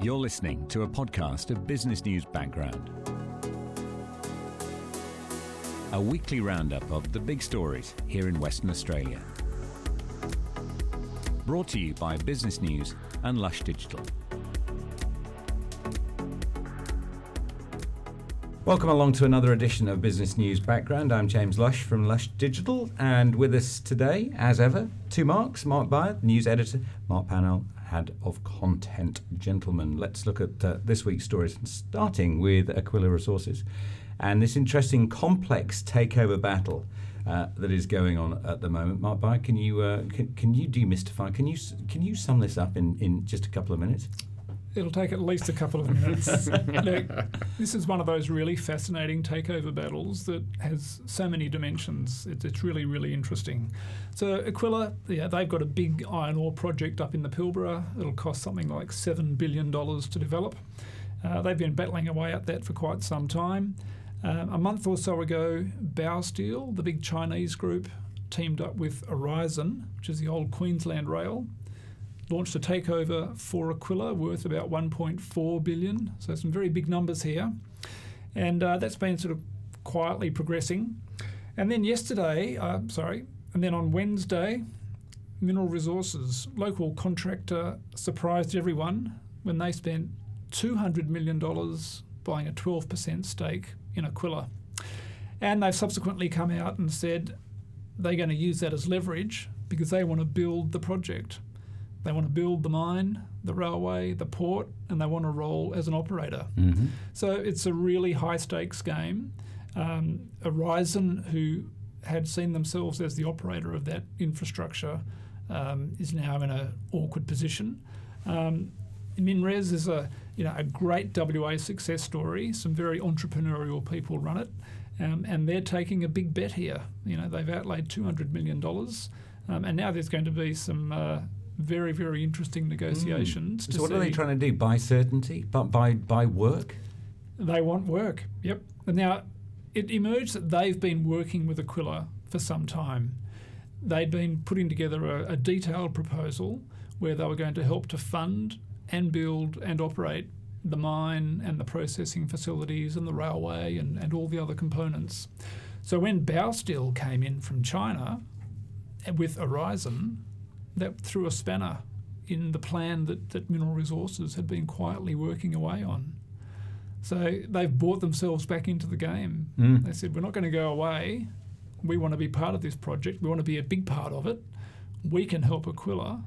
You're listening to a podcast of Business News Background. A weekly roundup of the big stories here in Western Australia. Brought to you by Business News and Lush Digital. Welcome along to another edition of Business News Background. I'm James Lush from Lush Digital, and with us today, as ever, two Marks Mark Beyer, news editor, Mark Pownall, head of content. Gentlemen, let's look at uh, this week's stories, starting with Aquila Resources and this interesting complex takeover battle. Uh, that is going on at the moment. Mark Beyer, can you uh, can, can you demystify? Can you can you sum this up in, in just a couple of minutes? It'll take at least a couple of minutes. Look, this is one of those really fascinating takeover battles that has so many dimensions. It's, it's really, really interesting. So Aquila, yeah, they've got a big iron ore project up in the Pilbara. It'll cost something like seven billion dollars to develop. Uh, they've been battling away at that for quite some time. Um, a month or so ago, Baosteel, the big Chinese group, teamed up with Aurizon, which is the old Queensland Rail, launched a takeover for Aquila worth about 1.4 billion. So some very big numbers here, and uh, that's been sort of quietly progressing. And then yesterday, uh, sorry, and then on Wednesday, Mineral Resources, local contractor, surprised everyone when they spent $200 million buying a 12% stake in Aquila. And they've subsequently come out and said they're going to use that as leverage because they want to build the project. They want to build the mine, the railway, the port, and they want to roll as an operator. Mm-hmm. So it's a really high stakes game. Um, Aurizon, who had seen themselves as the operator of that infrastructure, um, is now in an awkward position. Um, MinRes is a you know a great WA success story. Some very entrepreneurial people run it, um, and they're taking a big bet here. You know they've outlaid two hundred million dollars, um, and now there's going to be some. Uh, very, very interesting negotiations. Mm. So, what are they trying to do? Buy certainty? But buy buy work? They want work. Yep. And now, it emerged that they've been working with Aquila for some time. They'd been putting together a, a detailed proposal where they were going to help to fund and build and operate the mine and the processing facilities and the railway and, and all the other components. So when Baosteel came in from China with Aurizon, that threw a spanner in the plan that, that Mineral Resources had been quietly working away on. So they've brought themselves back into the game. Mm. They said, We're not going to go away. We want to be part of this project. We want to be a big part of it. We can help Aquila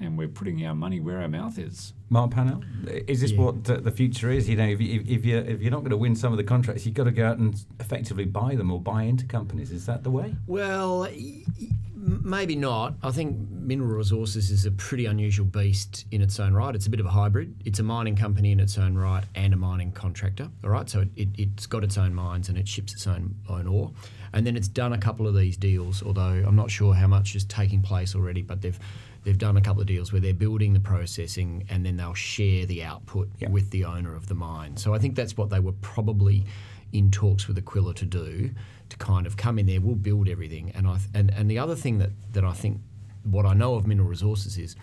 and we're putting our money where our mouth is. Mark Pownall, is this Yeah. what the future is? You know, if, you, if, you, if you're not going to win some of the contracts, you've got to go out and effectively buy them or buy into companies. Is that the way? Well, y- y- m- maybe not. I think Mineral Resources is a pretty unusual beast in its own right. It's a bit of a hybrid. It's a mining company in its own right and a mining contractor. All right, so it, it, it's got its own mines and it ships its own own ore. And then it's done a couple of these deals. Although I'm not sure how much is taking place already, but they've they've done a couple of deals where they're building the processing and then they'll share the output Yep. with the owner of the mine. So I think that's what they were probably in talks with Aquila to do, to kind of come in there, we'll build everything. And I th- and and the other thing that that I think, what I know of Mineral Resources is,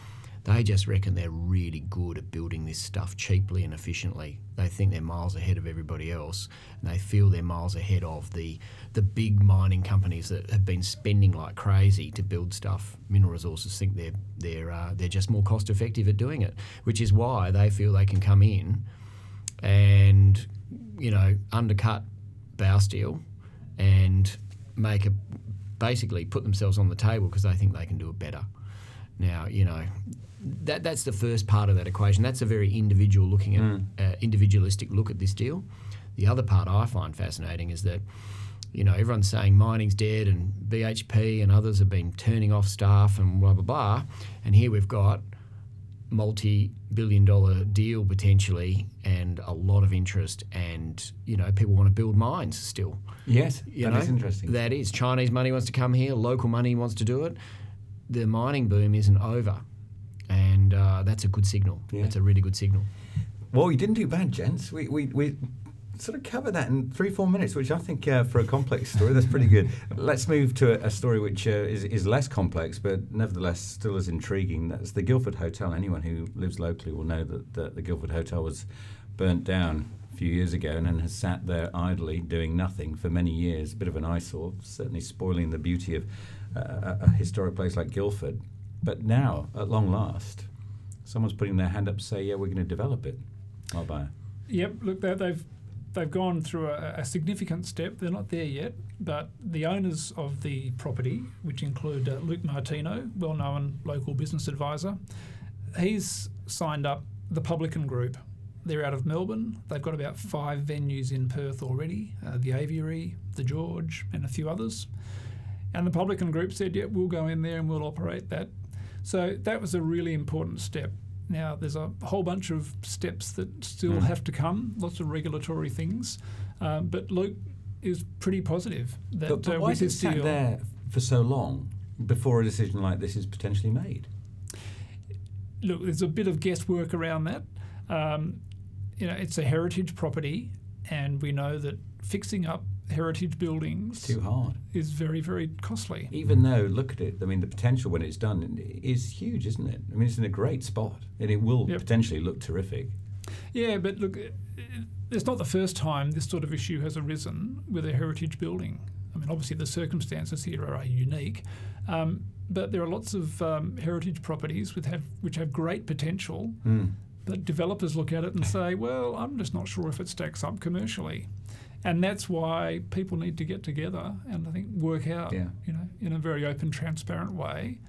they just reckon they're really good at building this stuff cheaply and efficiently. They think they're miles ahead of everybody else, and they feel they're miles ahead of the the big mining companies that have been spending like crazy to build stuff. Mineral Resources think they're they're uh, they're just more cost effective at doing it, which is why they feel they can come in and you know undercut Baosteel and make a basically put themselves on the table because they think they can do it better. Now you know that that's the first part of that equation. That's a very individual looking at uh, individualistic look at this deal. The other part I find fascinating is that you know everyone's saying mining's dead and BHP and others have been turning off staff and blah blah blah, and here we've got multi-billion dollar deal potentially and a lot of interest and you know people want to build mines still Yes, you that is know? interesting. that is chinese money wants to come here local money wants to do it the mining boom isn't over and uh, that's a good signal Yeah. that's a really good signal well, you didn't do bad, gents. We, we, we sort of covered that in three, four minutes, which I think uh, for a complex story, that's pretty good. Let's move to a, a story which uh, is, is less complex, but nevertheless still as intriguing. That's the Guildford Hotel. Anyone who lives locally will know that, that the Guildford Hotel was burnt down a few years ago and then has sat there idly doing nothing for many years. A bit of an eyesore, certainly spoiling the beauty of uh, a, a historic place like Guildford. But now, at long last, someone's putting their hand up to say, yeah, we're going to develop it. I'll buy it. Yep, look, they've they've gone through a, a significant step. They're not there yet, but the owners of the property, which include uh, Luke Martino, well-known local business advisor, he's signed up the Publican Group. They're out of Melbourne. They've got about five venues in Perth already: uh, the Aviary, the George, and a few others. And the Publican Group said, "Yeah, we'll go in there and we'll operate that." So that was a really important step. Now, there's a whole bunch of steps that still Mm. have to come, lots of regulatory things. Um, but Luke is pretty positive that But, but uh, why is it sat deal. there for so long before a decision like this is potentially made? Look, there's a bit of guesswork around that. Um, you know, it's a heritage property, and we know that fixing up heritage buildings Too hard. is very, very costly. Even though, look at it, I mean, the potential when it's done is huge, isn't it? I mean, it's in a great spot and it will Yep. potentially look terrific. Yeah, but look, it- it- it's not the first time this sort of issue has arisen with a heritage building. I mean, obviously the circumstances here are unique, um, but there are lots of um, heritage properties which have which have great potential. Mm. But developers look at it and say, "Well, I'm just not sure if it stacks up commercially," and that's why people need to get together and I think work out, Yeah. you know, in a very open, transparent way,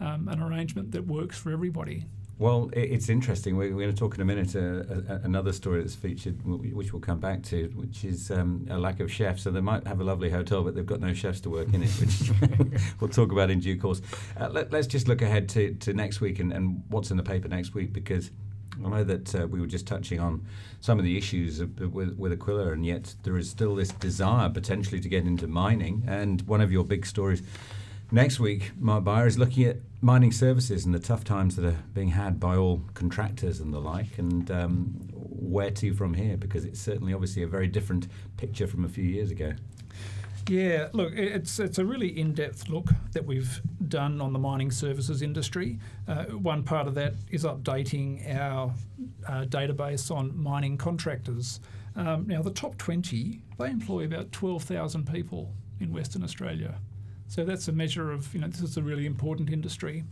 um, an arrangement that works for everybody. Well, it's interesting. We're, going to talk in a minute uh, another story that's featured, which we'll come back to, which is um, a lack of chefs. So they might have a lovely hotel, but they've got no chefs to work in it, which we'll talk about in due course. Uh, let, us just look ahead to, to next week and, and what's in the paper next week, because I know that uh, we were just touching on some of the issues with, with Aquila, and yet there is still this desire potentially to get into mining. And one of your big stories next week, Mark Beyer, is looking at mining services and the tough times that are being had by all contractors and the like, and um, where to from here, because it's certainly obviously a very different picture from a few years ago. Yeah, look, it's it's a really in-depth look that we've done on the mining services industry. Uh, one part of that is updating our uh, database on mining contractors. Um, now, the top 20, they employ about 12,000 people in Western Australia. So that's a measure of, you know, this is a really important industry.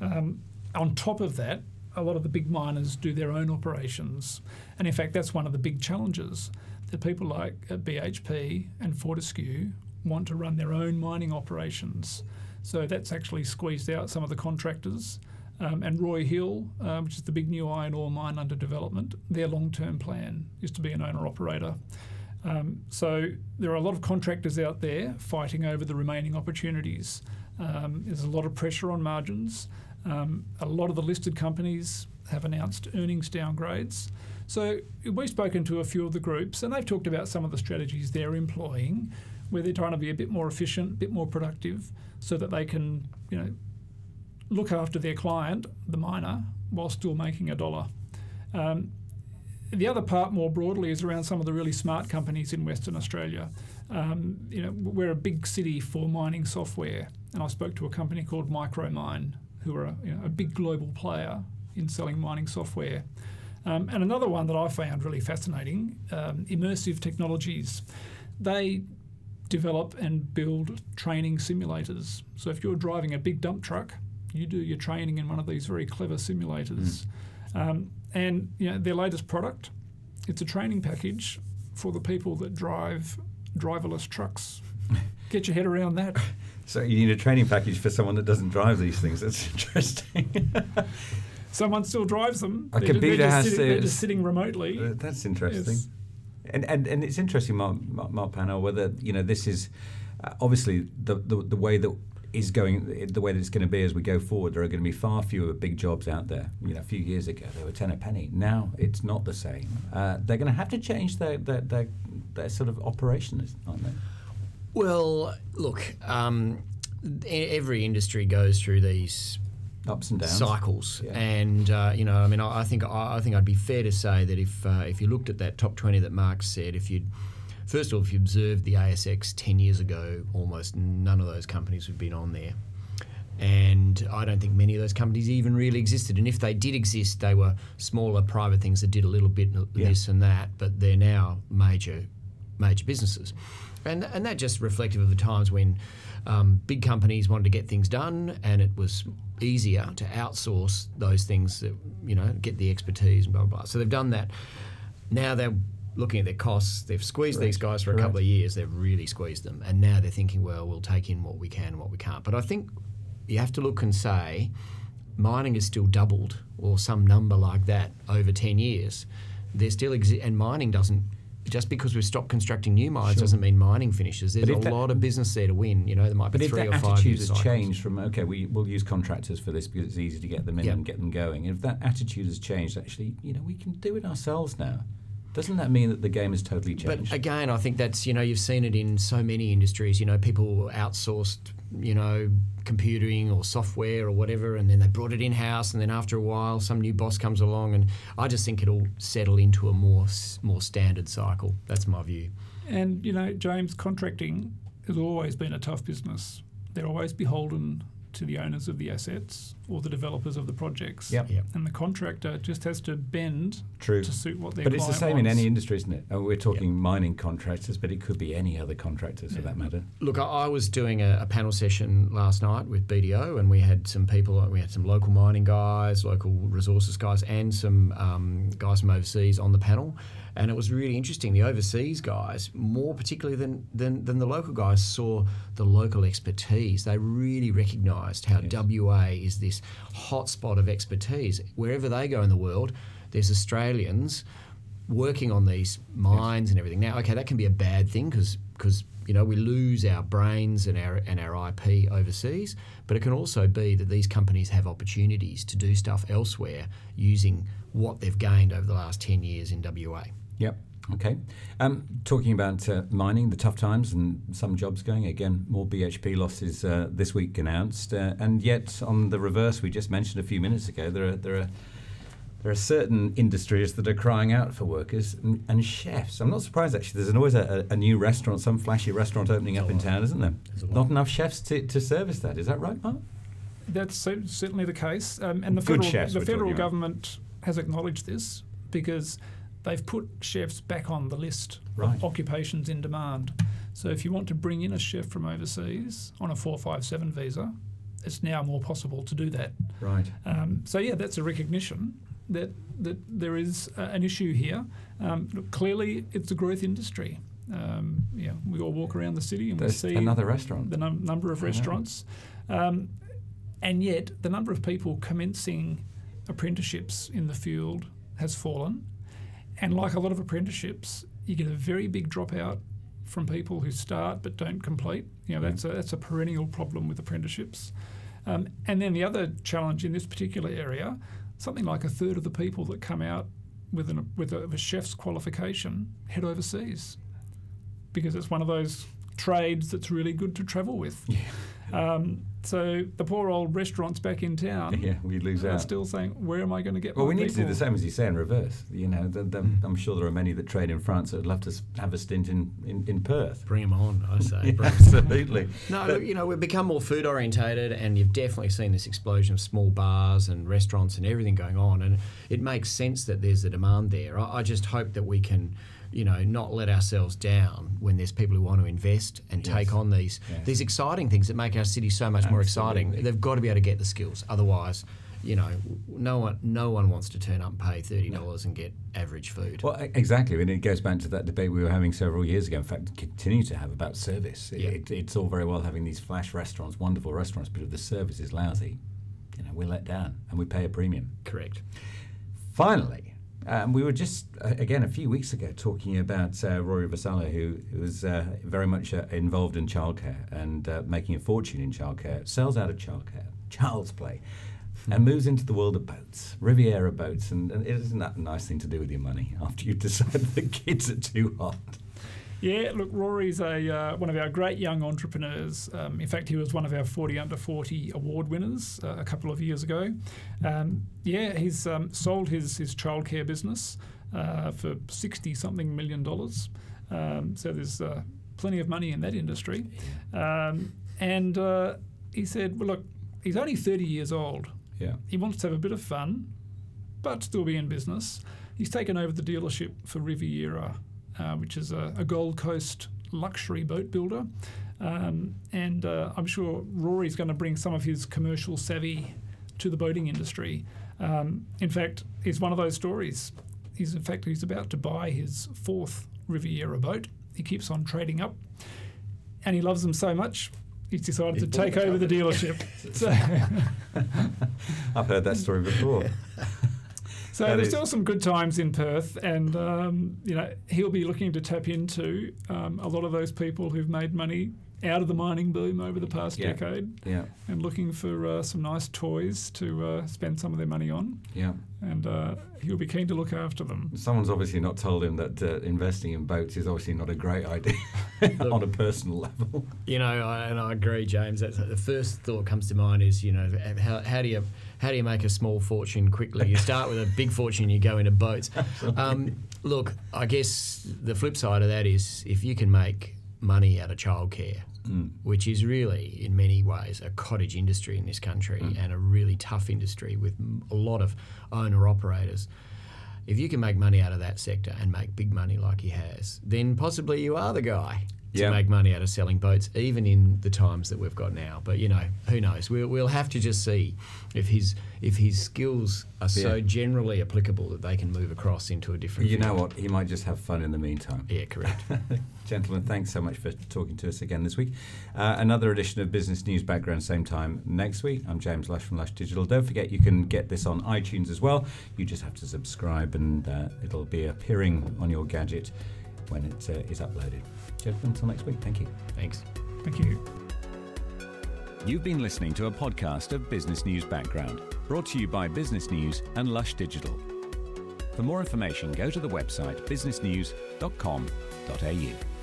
Um, on top of that, a lot of the big miners do their own operations. And in fact, that's one of the big challenges that people like uh, BHP and Fortescue want to run their own mining operations. So that's actually squeezed out some of the contractors. Um, and Roy Hill, uh, which is the big new iron ore mine under development, their long term plan is to be an owner operator. Um, so there are a lot of contractors out there fighting over the remaining opportunities. Um, there's a lot of pressure on margins. Um, a lot of the listed companies have announced earnings downgrades. So we've spoken to a few of the groups, and they've talked about some of the strategies they're employing, where they're trying to be a bit more efficient, a bit more productive, so that they can, you know, look after their client, the miner, while still making a dollar. Um, the other part, more broadly, is around some of the really smart companies in Western Australia. Um, you know, we're a big city for mining software, and I spoke to a company called Micromine, who are a, you know, a big global player in selling mining software. Um, and another one that I found really fascinating, um, Immersive Technologies. They develop and build training simulators. So if you're driving a big dump truck, you do your training in one of these very clever simulators. Um, and you know, their latest product, it's a training package for the people that drive driverless trucks. Get your head around that. So you need a training package for someone that doesn't drive these things. That's interesting. Someone still drives them. A They're computer they're just has sitting, to- They're just sitting remotely. Uh, That's interesting. Yes. And, and and it's interesting, Mark, Mark, Mark Pownall, whether you know this is uh, obviously the, the the way that is going the way that it's going to be as we go forward. There are going to be far fewer big jobs out there. You know, a few years ago they were ten a penny. Now it's not the same. Uh, they're going to have to change their their, their their sort of operations, aren't they? Well, look, um, every industry goes through these Ups and downs. cycles. Yeah. And uh, you know, I mean, I, I think I, I think I'd be fair to say that if uh, if you looked at that top twenty that Mark said, if you'd first of all, if you observed the ASX ten years ago, almost none of those companies would have been on there. And I don't think many of those companies even really existed. And if they did exist, they were smaller private things that did a little bit Yeah. this and that, but they're now major major businesses. And, and that just reflective of the times when um, big companies wanted to get things done and it was easier to outsource those things that, you know, get the expertise and blah, blah, blah. So they've done that. Now they're looking at their costs. They've squeezed these guys for a couple of years. They've really squeezed them. And now they're thinking, well, we'll take in what we can and what we can't. But I think you have to look and say mining has still doubled or some number like that over 10 years. There still exi- and mining doesn't just because we've stopped constructing new mines doesn't mean mining finishes. There's a that- lot of business there to win. You know, there might be three or five But if that attitude has cycles. changed from okay, we we'll use contractors for this because it's easy to get them in Yep. and get them going. If that attitude has changed, actually, you know, we can do it ourselves now. Doesn't that mean that the game has totally changed? But again, I think that's you know you've seen it in so many industries. You know, people outsourced you know computing or software or whatever, and then they brought it in house, and then after a while, some new boss comes along, and I just think it'll settle into a more more standard cycle. That's my view. And you know, James, contracting has always been a tough business. They're always beholden to the owners of the assets or the developers of the projects. Yep. Yep. And the contractor just has to bend True. to suit what their But it's the client same in any industry, isn't it? Oh, we're talking mining contractors, but it could be any other contractors for that matter. Look, I, I was doing a, a panel session last night with BDO, and we had some people. We had some local mining guys, local resources guys, and some um, guys from overseas on the panel. And it was really interesting. The overseas guys, more particularly than, than, than the local guys, saw the local expertise. They really recognised how WA is this hotspot of expertise. Wherever they go in the world, there's Australians working on these mines and everything. Now, okay, that can be a bad thing because because you know we lose our brains and our and our IP overseas, but it can also be that these companies have opportunities to do stuff elsewhere using what they've gained over the last ten years in WA. Yep. Okay. Um, talking about uh, mining, the tough times and some jobs going again. More BHP losses uh, this week announced, uh, and yet on the reverse, we just mentioned a few minutes ago, there are there are there are certain industries that are crying out for workers and, and chefs. I'm not surprised actually. There's always a, a, a new restaurant, some flashy restaurant opening up in town, isn't there? There's a lot. Not enough chefs to, to service that. Is that right, Mark? That's cer- certainly the case, um, and the Good federal, chefs the federal talking about. government has acknowledged this because they've put chefs back on the list Right. of occupations in demand. So if you want to bring in a chef from overseas on a four five seven visa, it's now more possible to do that. Right. Um, so yeah, that's a recognition that that there is uh, an issue here. Um, look, clearly, it's a growth industry. Um, yeah, we all walk around the city and There's we see another restaurant. the num- number of restaurants, um, and yet the number of people commencing apprenticeships in the field has fallen. And like a lot of apprenticeships, you get a very big dropout from people who start but don't complete. You know, that's a, that's a perennial problem with apprenticeships. Um, and then the other challenge in this particular area, something like a third of the people that come out with, an, with a, a chef's qualification head overseas because it's one of those trades that's really good to travel with. Um, so the poor old restaurants back in town Yeah, we lose are out. still saying, where am I going to get Well, my we need to do the same as you say in reverse. You know, the, the, mm. I'm sure there are many that trade in France that would love to have a stint in, in, in Perth. Bring them on, I say. Bring 'em Absolutely. No, look, you know, we've become more food orientated, and you've definitely seen this explosion of small bars and restaurants and everything going on. And it makes sense that there's a demand there. I, I just hope that we can, you know, not let ourselves down when there's people who want to invest and take on these Yes. these exciting things that make our city so much more exciting. They've got to be able to get the skills. Otherwise, you know, no one no one wants to turn up and pay thirty dollars and get average food. Well, exactly. And it goes back to that debate we were having several years ago. In fact, continue to have about service. It, Yeah. it, it's all very well having these flash restaurants, wonderful restaurants, but if the service is lousy, you know, we're let down and we pay a premium. Correct. Finally, um, we were just uh, again a few weeks ago talking about uh, Rory Vassallo, who, who was uh, very much uh, involved in childcare and uh, making a fortune in childcare, sells out of childcare, child's play, and moves into the world of boats, Riviera boats, and, and isn't that a nice thing to do with your money after you decide the kids are too hot? Yeah, look, Rory's a uh, one of our great young entrepreneurs. Um, in fact, he was one of our 40 under 40 award winners uh, a couple of years ago. Um, yeah, he's um, sold his his childcare business uh, for 60 something million dollars. Um, so there's uh, plenty of money in that industry. Um, and uh, he said, well, look, he's only 30 years old. Yeah. He wants to have a bit of fun, but still be in business. He's taken over the dealership for Riviera, uh, which is a, a, Gold Coast luxury boat builder. Um, and uh, I'm sure Rory's going to bring some of his commercial savvy to the boating industry. Um, in fact, it's one of those stories. He's in fact he's about to buy his fourth Riviera boat. He keeps on trading up, and he loves them so much he's decided he's to take over the dealership. I've heard that story before. So that there's is. still some good times in Perth, and um, you know he'll be looking to tap into um, a lot of those people who've made money out of the mining boom over the past yeah. decade, yeah. and looking for uh, some nice toys to uh, spend some of their money on. Yeah, and uh, he'll be keen to look after them. Someone's obviously not told him that uh, investing in boats is obviously not a great idea on a personal level. You know, I, and I agree, James. That's the first thought comes to mind is you know how, how do you how do you make a small fortune quickly? You start with a big fortune, you go into boats. Um, look, I guess the flip side of that is if you can make money out of childcare, mm. which is really, in many ways, a cottage industry in this country mm. and a really tough industry with a lot of owner operators. If you can make money out of that sector and make big money like he has, then possibly you are the guy to yeah. make money out of selling boats, even in the times that we've got now. But you know, who knows? We'll, we'll have to just see if his if his skills are yeah. so generally applicable that they can move across into a different. You field. know what? He might just have fun in the meantime. Yeah, correct. Gentlemen, thanks so much for talking to us again this week. Uh, another edition of Business News Background, same time next week. I'm James Lush from Lush Digital. Don't forget you can get this on iTunes as well. You just have to subscribe, and uh, it'll be appearing on your gadget when it uh, is uploaded. Gentlemen, until next week, thank you. Thanks. Thank you. You've been listening to a podcast of Business News Background, brought to you by Business News and Lush Digital. For more information, go to the website businessnews.com.au.